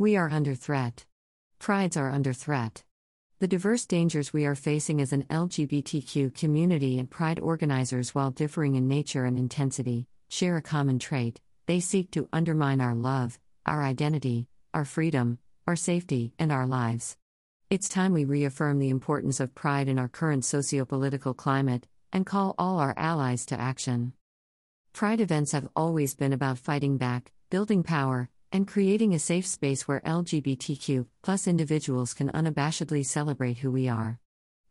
We are under threat. Prides are under threat. The diverse dangers we are facing as an LGBTQ community and pride organizers, while differing in nature and intensity, share a common trait they seek to undermine our love, our identity, our freedom, our safety, and our lives. It's time we reaffirm the importance of pride in our current socio-political climate and call all our allies to action. Pride events have always been about fighting back, building power, and creating a safe space where LGBTQ plus individuals can unabashedly celebrate who we are.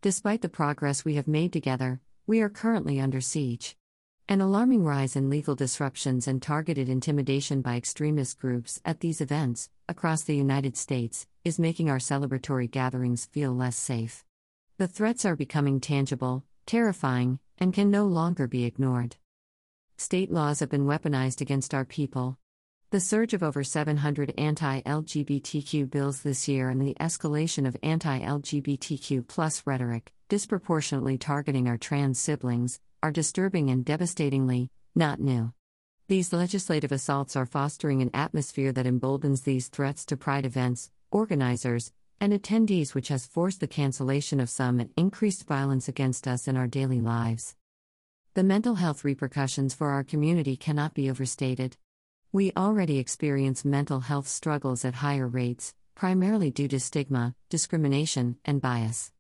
Despite the progress we have made together, we are currently under siege. An alarming rise in legal disruptions and targeted intimidation by extremist groups at these events, across the United States, is making our celebratory gatherings feel less safe. The threats are becoming tangible, terrifying, and can no longer be ignored. State laws have been weaponized against our people, the surge of over 700 anti LGBTQ bills this year and the escalation of anti LGBTQ rhetoric, disproportionately targeting our trans siblings, are disturbing and devastatingly not new. These legislative assaults are fostering an atmosphere that emboldens these threats to pride events, organizers, and attendees, which has forced the cancellation of some and increased violence against us in our daily lives. The mental health repercussions for our community cannot be overstated. We already experience mental health struggles at higher rates, primarily due to stigma, discrimination, and bias.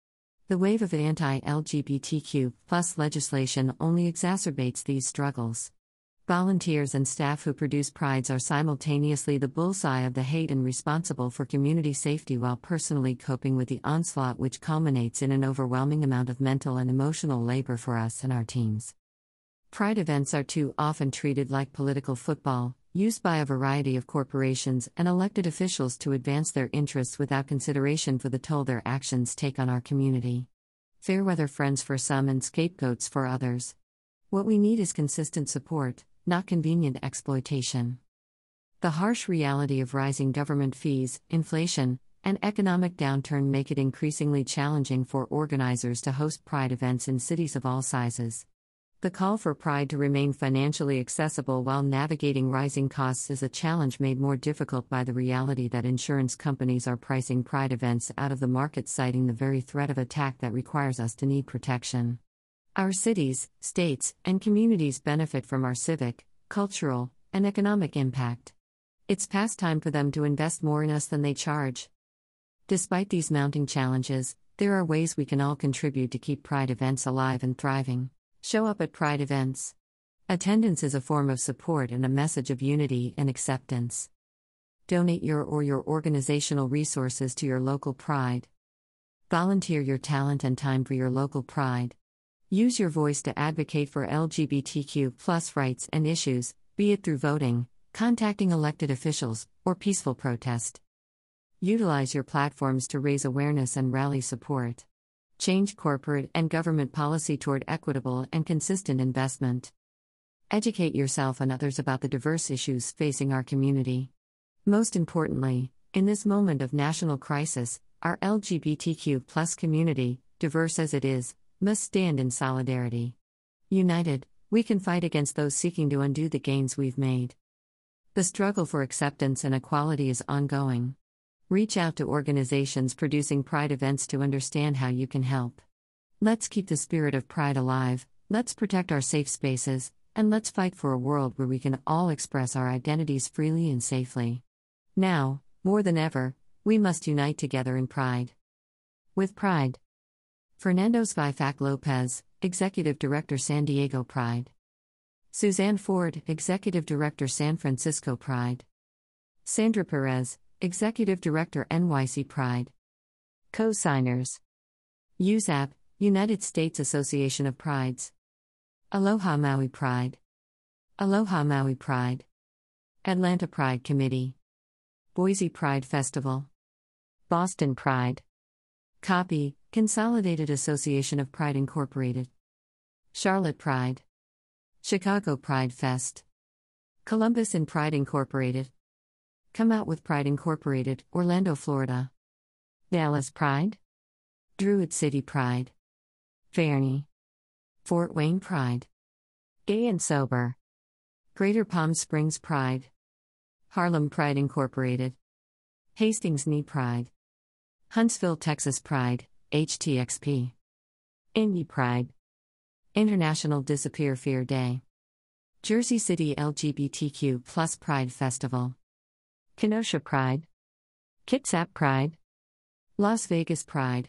The wave of anti LGBTQ legislation only exacerbates these struggles. Volunteers and staff who produce prides are simultaneously the bullseye of the hate and responsible for community safety while personally coping with the onslaught, which culminates in an overwhelming amount of mental and emotional labor for us and our teams. Pride events are too often treated like political football, used by a variety of corporations and elected officials to advance their interests without consideration for the toll their actions take on our community. Fairweather friends for some and scapegoats for others. What we need is consistent support, not convenient exploitation. The harsh reality of rising government fees, inflation, and economic downturn make it increasingly challenging for organizers to host pride events in cities of all sizes. The call for Pride to remain financially accessible while navigating rising costs is a challenge made more difficult by the reality that insurance companies are pricing Pride events out of the market, citing the very threat of attack that requires us to need protection. Our cities, states, and communities benefit from our civic, cultural, and economic impact. It's past time for them to invest more in us than they charge. Despite these mounting challenges, there are ways we can all contribute to keep Pride events alive and thriving. Show up at Pride events. Attendance is a form of support and a message of unity and acceptance. Donate your or your organizational resources to your local Pride. Volunteer your talent and time for your local Pride. Use your voice to advocate for LGBTQ rights and issues, be it through voting, contacting elected officials, or peaceful protest. Utilize your platforms to raise awareness and rally support. Change corporate and government policy toward equitable and consistent investment. Educate yourself and others about the diverse issues facing our community. Most importantly, in this moment of national crisis, our LGBTQ community, diverse as it is, must stand in solidarity. United, we can fight against those seeking to undo the gains we've made. The struggle for acceptance and equality is ongoing. Reach out to organizations producing Pride events to understand how you can help. Let's keep the spirit of Pride alive, let's protect our safe spaces, and let's fight for a world where we can all express our identities freely and safely. Now, more than ever, we must unite together in pride. With pride. Fernando Svifac Lopez, Executive Director San Diego Pride. Suzanne Ford, Executive Director San Francisco Pride. Sandra Perez, Executive Director NYC Pride. Co signers USAP, United States Association of Prides. Aloha Maui Pride. Aloha Maui Pride. Atlanta Pride Committee. Boise Pride Festival. Boston Pride. Copy Consolidated Association of Pride Incorporated. Charlotte Pride. Chicago Pride Fest. Columbus and Pride Incorporated. Come Out with Pride Incorporated, Orlando, Florida. Dallas Pride. Druid City Pride. Fairney. Fort Wayne Pride. Gay and Sober. Greater Palm Springs Pride. Harlem Pride Incorporated. Hastings Knee Pride. Huntsville, Texas Pride, HTXP. Indy Pride. International Disappear Fear Day. Jersey City LGBTQ Plus Pride Festival. Kenosha Pride. Kitsap Pride. Las Vegas Pride.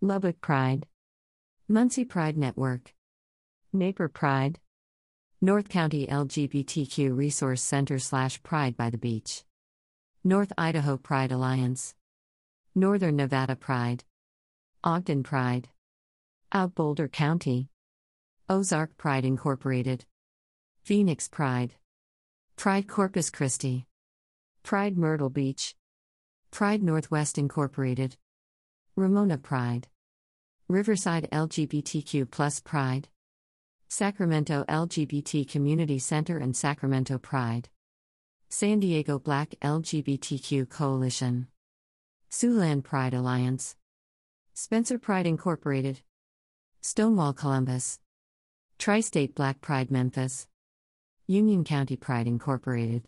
Lubbock Pride. Muncie Pride Network. Naper Pride. North County LGBTQ Resource Center slash Pride by the Beach. North Idaho Pride Alliance. Northern Nevada Pride. Ogden Pride. Out Boulder County. Ozark Pride Incorporated. Phoenix Pride. Pride Corpus Christi. Pride Myrtle Beach. Pride Northwest Incorporated. Ramona Pride. Riverside LGBTQ Plus Pride. Sacramento LGBT Community Center and Sacramento Pride. San Diego Black LGBTQ Coalition. Siouxland Pride Alliance. Spencer Pride Incorporated. Stonewall Columbus. Tri State Black Pride Memphis. Union County Pride Incorporated.